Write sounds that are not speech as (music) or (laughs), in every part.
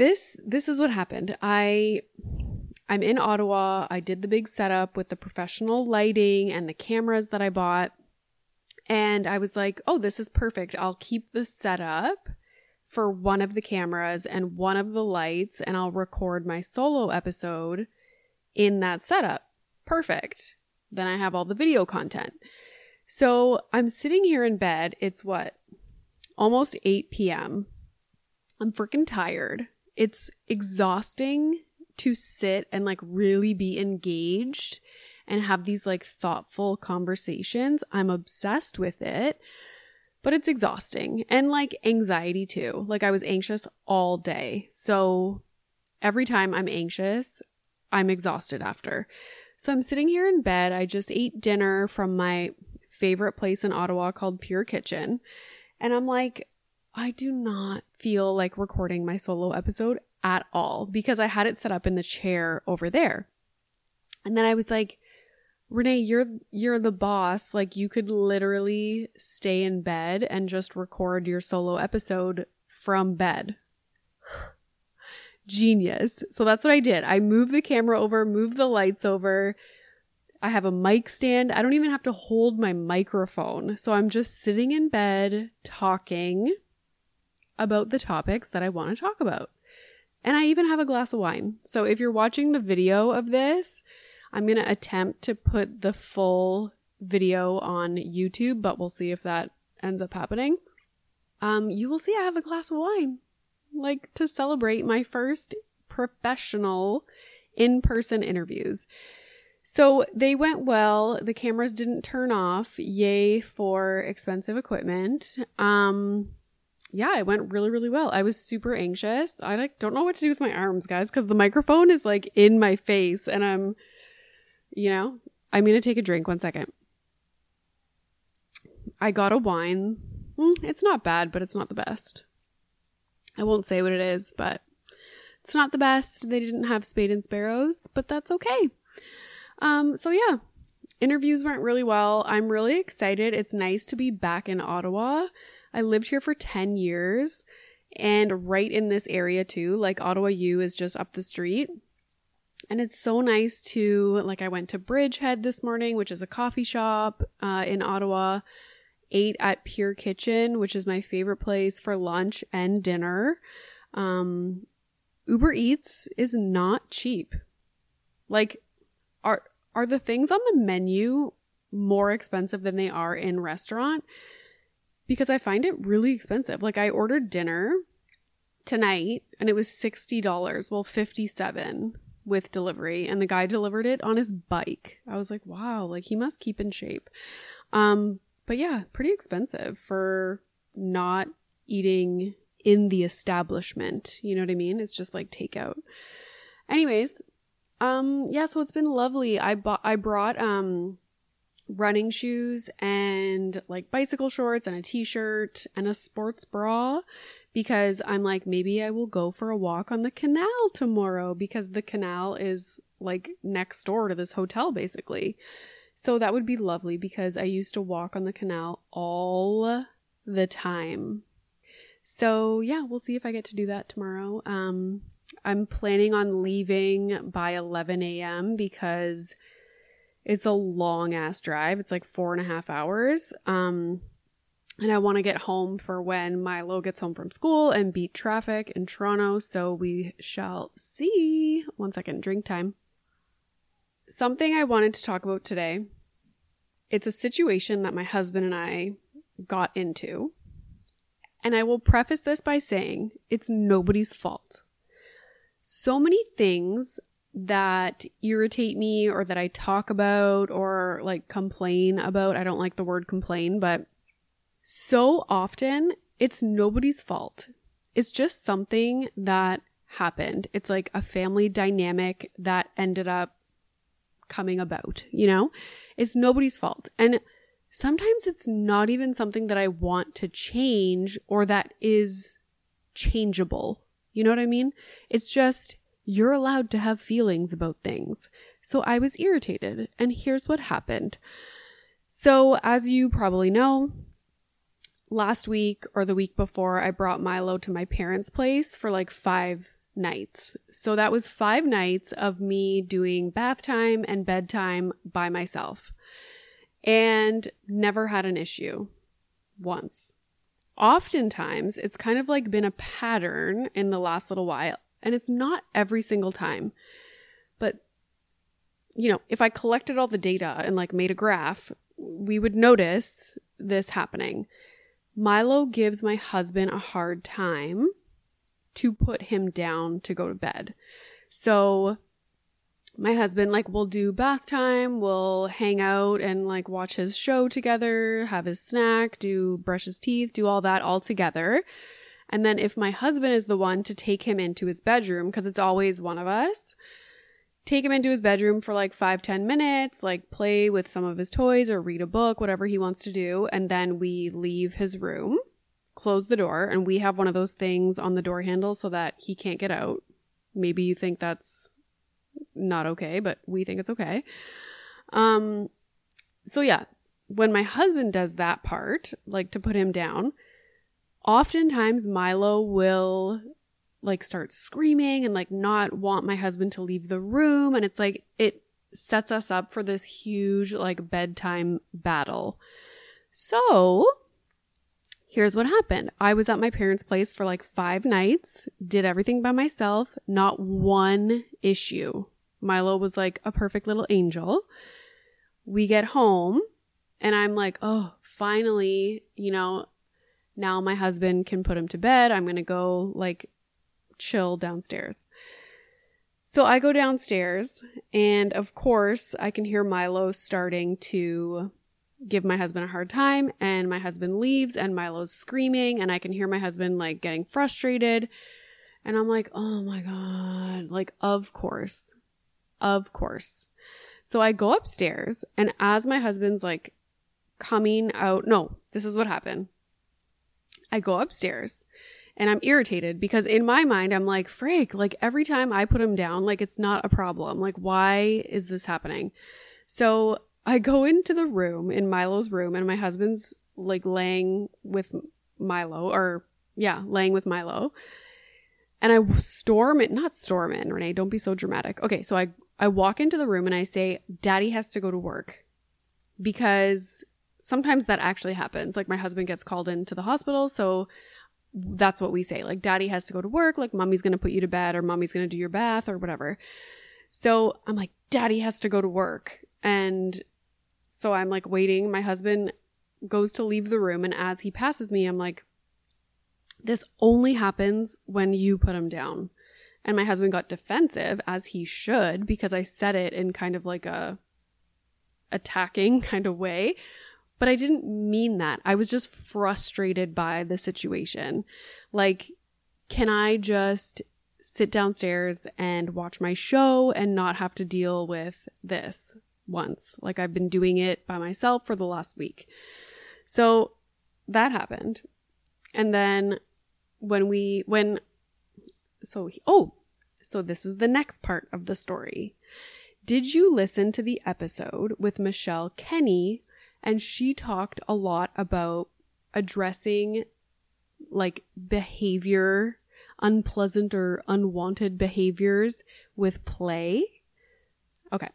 This this is what happened. I I'm in Ottawa. I did the big setup with the professional lighting and the cameras that I bought. And I was like, "Oh, this is perfect. I'll keep the setup for one of the cameras and one of the lights and I'll record my solo episode in that setup. Perfect. Then I have all the video content. So I'm sitting here in bed. It's what? Almost 8 p.m. I'm freaking tired. It's exhausting to sit and like really be engaged and have these like thoughtful conversations. I'm obsessed with it, but it's exhausting and like anxiety too. Like I was anxious all day. So every time I'm anxious, I'm exhausted after. So I'm sitting here in bed. I just ate dinner from my favorite place in Ottawa called Pure Kitchen. And I'm like, I do not feel like recording my solo episode at all because I had it set up in the chair over there. And then I was like, Renee, you're you're the boss. Like you could literally stay in bed and just record your solo episode from bed. (sighs) Genius. So that's what I did. I moved the camera over, moved the lights over. I have a mic stand. I don't even have to hold my microphone. So I'm just sitting in bed talking about the topics that I want to talk about. And I even have a glass of wine. So if you're watching the video of this, I'm going to attempt to put the full video on YouTube, but we'll see if that ends up happening. Um, you will see I have a glass of wine, like to celebrate my first professional in person interviews. So they went well. The cameras didn't turn off. Yay for expensive equipment. Um, yeah, it went really, really well. I was super anxious. I like don't know what to do with my arms, guys, because the microphone is like in my face and I'm, you know, I'm gonna take a drink one second. I got a wine. Mm, it's not bad, but it's not the best. I won't say what it is, but it's not the best. They didn't have spade and sparrows, but that's okay. Um, so yeah, interviews went really well. I'm really excited. It's nice to be back in Ottawa. I lived here for 10 years and right in this area too. Like Ottawa U is just up the street. And it's so nice to, like, I went to Bridgehead this morning, which is a coffee shop uh, in Ottawa, ate at Pure Kitchen, which is my favorite place for lunch and dinner. Um, Uber Eats is not cheap. Like, are are the things on the menu more expensive than they are in restaurant? Because I find it really expensive. Like, I ordered dinner tonight and it was $60, well, 57 with delivery and the guy delivered it on his bike. I was like, wow, like he must keep in shape. Um, but yeah, pretty expensive for not eating in the establishment. You know what I mean? It's just like takeout. Anyways, um, yeah, so it's been lovely. I bought, I brought, um, running shoes and like bicycle shorts and a t-shirt and a sports bra because I'm like, maybe I will go for a walk on the canal tomorrow because the canal is like next door to this hotel basically. So that would be lovely because I used to walk on the canal all the time. So yeah, we'll see if I get to do that tomorrow. Um, I'm planning on leaving by 11 a.m. because it's a long ass drive. It's like four and a half hours. Um, and I want to get home for when Milo gets home from school and beat traffic in Toronto. So we shall see. One second, drink time. Something I wanted to talk about today. It's a situation that my husband and I got into. And I will preface this by saying it's nobody's fault. So many things that irritate me or that I talk about or like complain about. I don't like the word complain, but so often it's nobody's fault. It's just something that happened. It's like a family dynamic that ended up coming about, you know? It's nobody's fault. And sometimes it's not even something that I want to change or that is changeable. You know what I mean? It's just you're allowed to have feelings about things. So I was irritated, and here's what happened. So, as you probably know, last week or the week before, I brought Milo to my parents' place for like five nights. So that was five nights of me doing bath time and bedtime by myself and never had an issue once. Oftentimes, it's kind of like been a pattern in the last little while, and it's not every single time. But, you know, if I collected all the data and like made a graph, we would notice this happening. Milo gives my husband a hard time to put him down to go to bed. So my husband like will do bath time, we'll hang out and like watch his show together, have his snack, do brush his teeth, do all that all together. And then if my husband is the one to take him into his bedroom, because it's always one of us, take him into his bedroom for like five ten minutes, like play with some of his toys or read a book, whatever he wants to do. And then we leave his room, close the door, and we have one of those things on the door handle so that he can't get out. Maybe you think that's not okay, but we think it's okay. Um, so yeah, when my husband does that part, like to put him down, oftentimes Milo will like start screaming and like not want my husband to leave the room. And it's like, it sets us up for this huge like bedtime battle. So here's what happened. I was at my parents' place for like five nights, did everything by myself, not one issue. Milo was like a perfect little angel. We get home and I'm like, oh, finally, you know, now my husband can put him to bed. I'm going to go like chill downstairs. So I go downstairs and of course I can hear Milo starting to give my husband a hard time and my husband leaves and Milo's screaming and I can hear my husband like getting frustrated and I'm like, "Oh my god." Like of course. Of course. So I go upstairs and as my husband's like coming out, no, this is what happened. I go upstairs and I'm irritated because in my mind, I'm like, Frank, like every time I put him down, like it's not a problem. Like, why is this happening? So I go into the room in Milo's room and my husband's like laying with Milo or yeah, laying with Milo. And I storm it, not storm in, Renee, don't be so dramatic. Okay, so I, I walk into the room and I say, Daddy has to go to work because sometimes that actually happens. Like my husband gets called into the hospital. So that's what we say. Like daddy has to go to work. Like mommy's going to put you to bed or mommy's going to do your bath or whatever. So I'm like, daddy has to go to work. And so I'm like waiting. My husband goes to leave the room. And as he passes me, I'm like, this only happens when you put him down. And my husband got defensive as he should because I said it in kind of like a attacking (laughs) kind of way. But I didn't mean that. I was just frustrated by the situation. Like, can I just sit downstairs and watch my show and not have to deal with this once? Like, I've been doing it by myself for the last week. So that happened. And then when we, when, so, oh, so this is the next part of the story. Did you listen to the episode with Michelle Kenny and she talked a lot about addressing like behavior, unpleasant or unwanted behaviors with play. Okay.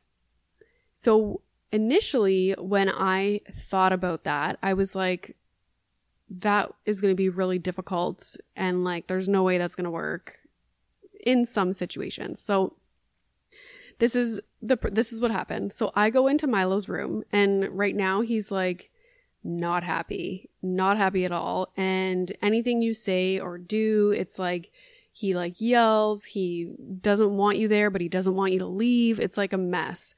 So initially, when I thought about that, I was like, that is going to be really difficult. And like, there's no way that's going to work in some situations. So this is the this is what happened. So I go into Milo's room and right now he's like not happy, not happy at all. And anything you say or do, it's like he like yells, he doesn't want you there, but he doesn't want you to leave. It's like a mess.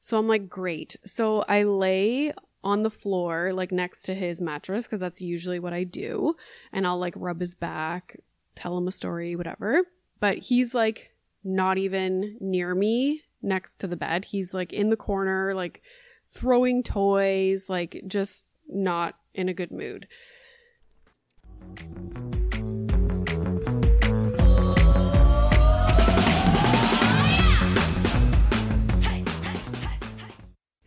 So I'm like, great. So I lay on the floor, like next to his mattress, because that's usually what I do. And I'll like rub his back tell him a story, whatever. But he's like not even near me next to the bed. He's like in the corner, like throwing toys, like just not in a good mood.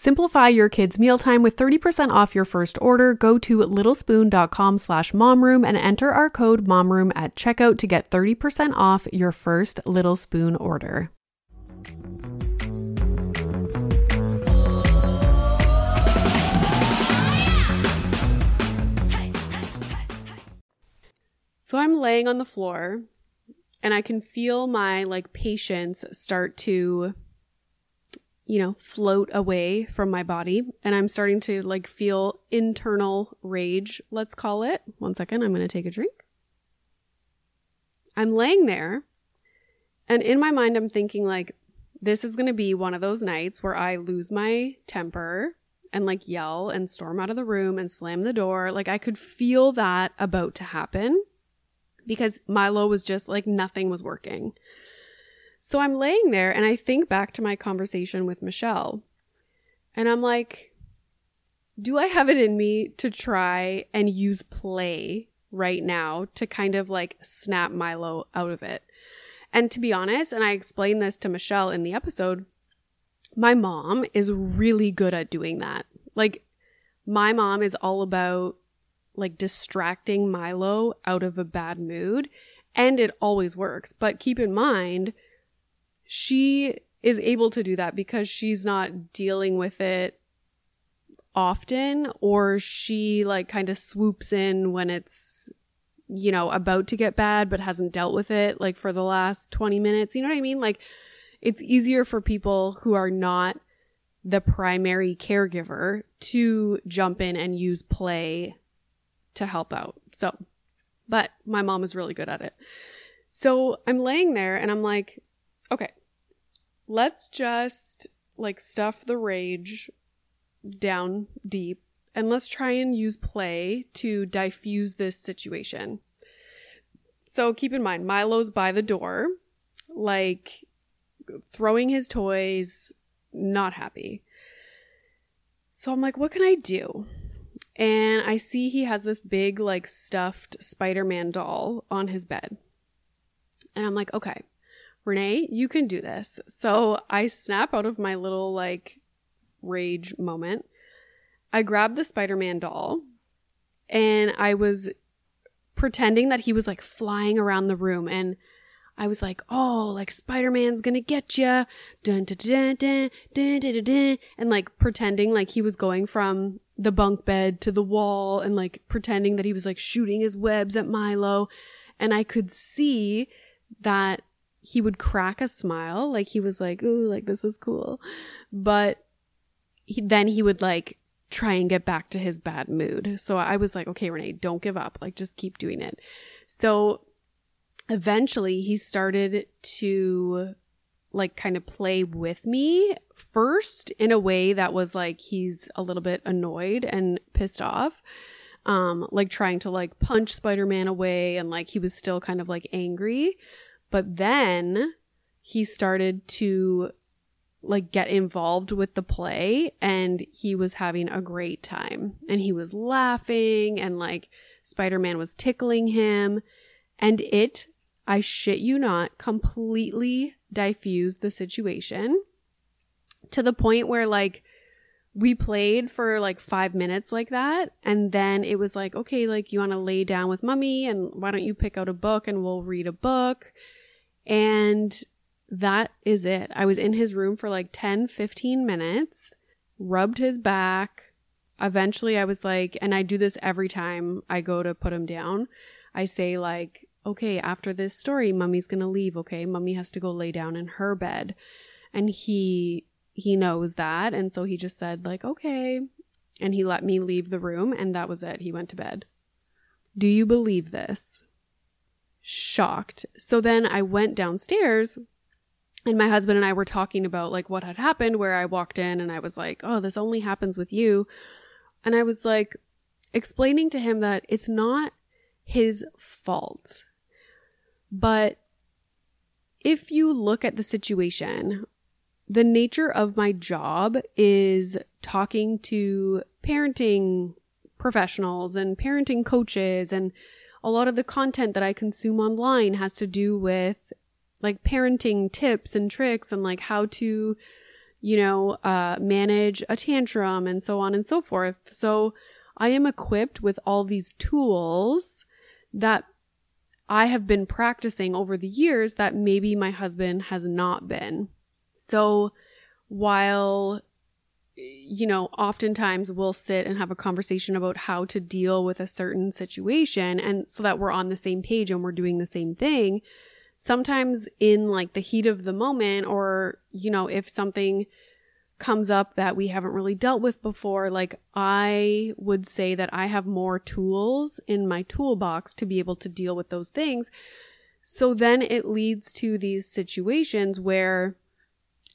Simplify your kids' mealtime with 30% off your first order. Go to littlespoon.com slash momroom and enter our code momroom at checkout to get 30% off your first Little Spoon order. So I'm laying on the floor and I can feel my like patience start to you know, float away from my body and I'm starting to like feel internal rage, let's call it. One second, I'm going to take a drink. I'm laying there and in my mind, I'm thinking like, this is going to be one of those nights where I lose my temper and like yell and storm out of the room and slam the door. Like I could feel that about to happen because Milo was just like nothing was working. So I'm laying there and I think back to my conversation with Michelle and I'm like, do I have it in me to try and use play right now to kind of like snap Milo out of it? And to be honest, and I explained this to Michelle in the episode, my mom is really good at doing that. Like, my mom is all about like distracting Milo out of a bad mood, and it always works. But keep in mind, she is able to do that because she's not dealing with it often or she like kind of swoops in when it's you know about to get bad but hasn't dealt with it like for the last 20 minutes. You know what i mean? Like it's easier for people who are not the primary caregiver to jump in and use play to help out. So but my mom is really good at it. So i'm laying there and i'm like okay let's just like stuff the rage down deep and let's try and use play to diffuse this situation. So keep in mind, Milo's by the door, like throwing his toys, not happy. So I'm like, what can I do? And I see he has this big, like, stuffed Spider Man doll on his bed. And I'm like, okay, Renee, you can do this. So I snap out of my little like rage moment. I grabbed the Spider Man doll and I was pretending that he was like flying around the room and I was like, oh, like Spider Man's gonna get you, dun dun dun dun dun dun dun, and like pretending like he was going from the bunk bed to the wall, and like pretending that he was like shooting his webs at Milo, and I could see that he would crack a smile, like he was like, "Ooh, like this is cool," but he, then he would like try and get back to his bad mood. So I was like, "Okay, Renee, don't give up. Like just keep doing it." So eventually, he started to like kind of play with me first in a way that was like he's a little bit annoyed and pissed off um like trying to like punch spider-man away and like he was still kind of like angry but then he started to like get involved with the play and he was having a great time. And he was laughing and like Spider-Man was tickling him. And it I shit you not completely diffused the situation to the point where like we played for like five minutes like that. And then it was like, okay, like you want to lay down with mummy and why don't you pick out a book and we'll read a book. And that is it. I was in his room for like 10, 15 minutes, rubbed his back. Eventually I was like, and I do this every time I go to put him down. I say like, okay, after this story, mummy's going to leave. Okay. Mummy has to go lay down in her bed. And he, he knows that. And so he just said like, okay. And he let me leave the room and that was it. He went to bed. Do you believe this? shocked. So then I went downstairs and my husband and I were talking about like what had happened where I walked in and I was like, "Oh, this only happens with you." And I was like explaining to him that it's not his fault. But if you look at the situation, the nature of my job is talking to parenting professionals and parenting coaches and a lot of the content that I consume online has to do with like parenting tips and tricks and like how to, you know, uh, manage a tantrum and so on and so forth. So I am equipped with all these tools that I have been practicing over the years that maybe my husband has not been. So while you know, oftentimes we'll sit and have a conversation about how to deal with a certain situation and so that we're on the same page and we're doing the same thing. Sometimes in like the heat of the moment or, you know, if something comes up that we haven't really dealt with before, like I would say that I have more tools in my toolbox to be able to deal with those things. So then it leads to these situations where,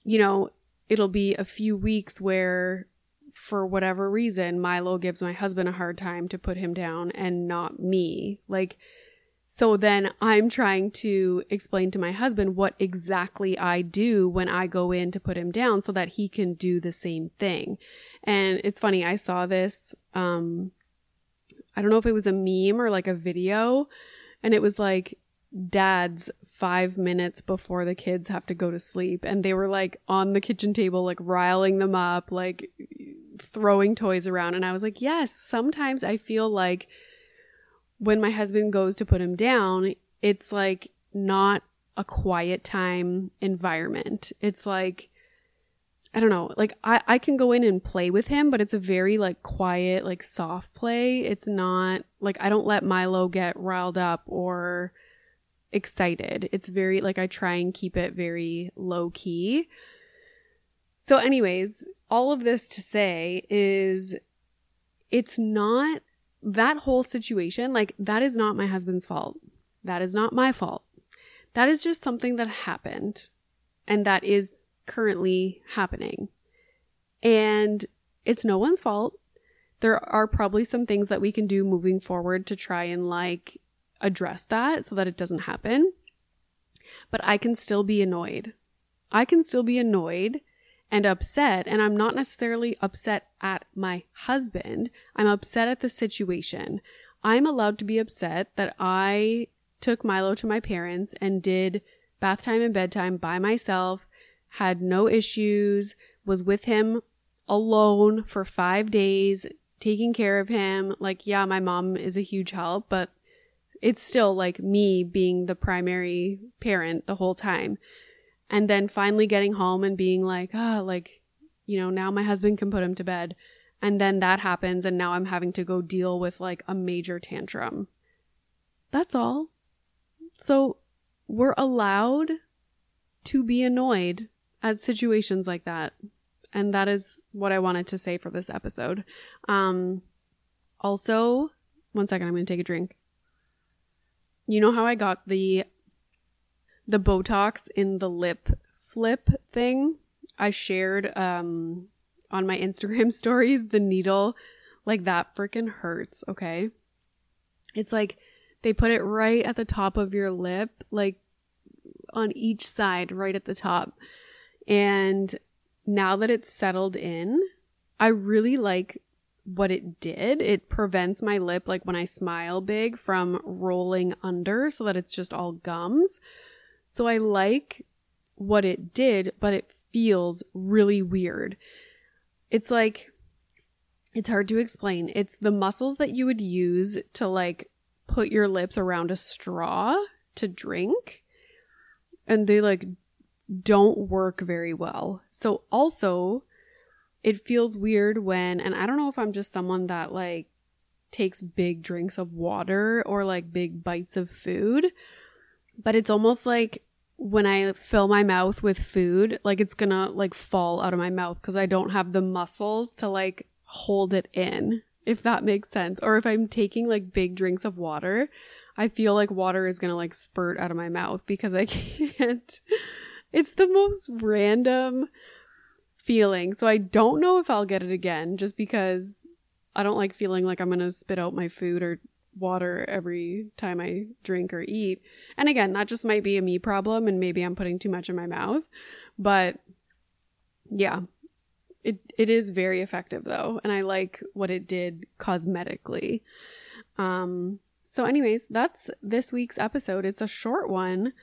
you know, it'll be a few weeks where for whatever reason, Milo gives my husband a hard time to put him down and not me. Like, so then I'm trying to explain to my husband what exactly I do when I go in to put him down so that he can do the same thing. And it's funny, I saw this, um, I don't know if it was a meme or like a video, and it was like dads five minutes before the kids have to go to sleep. And they were like on the kitchen table, like riling them up, like throwing toys around. And I was like, yes, sometimes I feel like when my husband goes to put him down, it's like not a quiet time environment. It's like, I don't know, like I, I can go in and play with him, but it's a very like quiet, like soft play. It's not like I don't let Milo get riled up or excited. It's very like I try and keep it very low key. So, anyways, all of this to say is it's not that whole situation, like, that is not my husband's fault. That is not my fault. That is just something that happened and that is currently happening. And it's no one's fault. There are probably some things that we can do moving forward to try and like address that so that it doesn't happen. But I can still be annoyed. I can still be annoyed and upset. And I'm not necessarily upset at my husband. I'm upset at the situation. I'm allowed to be upset that I took Milo to my parents and did bath time and bedtime by myself, had no issues, was with him alone for five days, taking care of him. Like, yeah, my mom is a huge help, but it's still like me being the primary parent the whole time and then finally getting home and being like, ah, oh, like, you know, now my husband can put him to bed. And then that happens, and now I'm having to go deal with like a major tantrum. That's all. So we're allowed to be annoyed at situations like that. And that is what I wanted to say for this episode. Um, also, one second, I'm going to take a drink. You know how I got the the Botox in the lip flip thing. I shared um on my (laughs) Instagram stories the needle like that freaking hurts, okay? It's like they put it right at the top of your lip, like on each side, right at the top. And now that it's settled in, I really like what it did. It prevents my lip, like when I smile big, from rolling under so that it's just all gums. So I like what it did, but it feels really weird. It's like, it's hard to explain. It's the muscles that you would use to like put your lips around a straw to drink. And they like don't work very well. So also, it feels weird when, and I don't know if I'm just someone that like takes big drinks of water or like big bites of food, but it's almost like when I fill my mouth with food, like it's gonna like fall out of my mouth because I don't have the muscles to like hold it in, if that makes sense. Or if I'm taking like big drinks of water, I feel like water is gonna like spurt out of my mouth because I (laughs) can't. it's the most random feeling. So I don't know if I'll get it again just because I don't like feeling like I'm gonna spit out my food or water every time I drink or eat. And again, that just might be a me problem and maybe I'm putting too much in my mouth. But yeah, it it is very effective though, and I like what it did cosmetically. Um so anyways, that's this week's episode. It's a short one.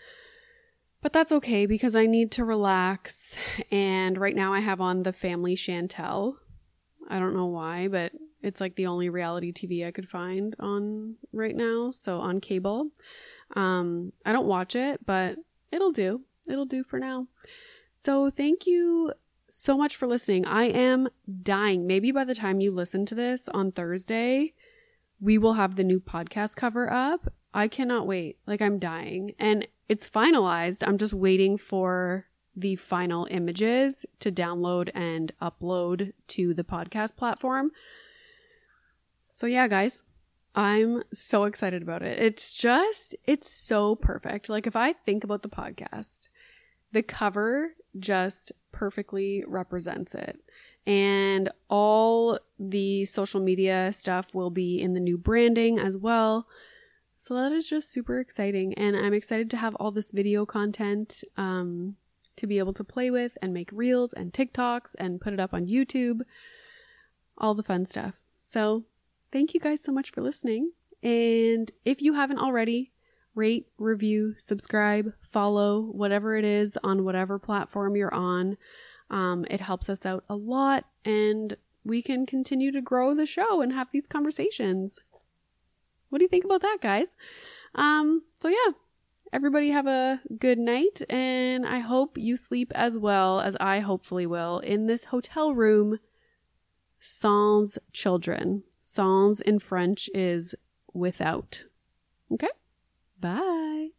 But that's okay because I need to relax and right now I have on the family Chantel. I don't know why, but it's like the only reality TV I could find on right now, so on cable. Um, I don't watch it, but it'll do. It'll do for now. So thank you so much for listening. I am dying. Maybe by the time you listen to this on Thursday, we will have the new podcast cover up. I cannot wait. Like I'm dying. And it's finalized. I'm just waiting for the final images to download and upload to the podcast platform. So, yeah, guys, I'm so excited about it. It's just, it's so perfect. Like, if I think about the podcast, the cover just perfectly represents it. And all the social media stuff will be in the new branding as well. So that is just super exciting. And I'm excited to have all this video content um, to be able to play with and make reels and TikToks and put it up on YouTube. All the fun stuff. So thank you guys so much for listening. And if you haven't already, rate, review, subscribe, follow, whatever it is on whatever platform you're on. Um, it helps us out a lot and we can continue to grow the show and have these conversations. What do you think about that, guys? Um, so yeah, everybody have a good night and I hope you sleep as well as I hopefully will in this hotel room sans children. Sans in French is without. Okay? Bye.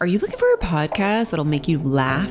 Are you looking for a podcast that'll make you laugh?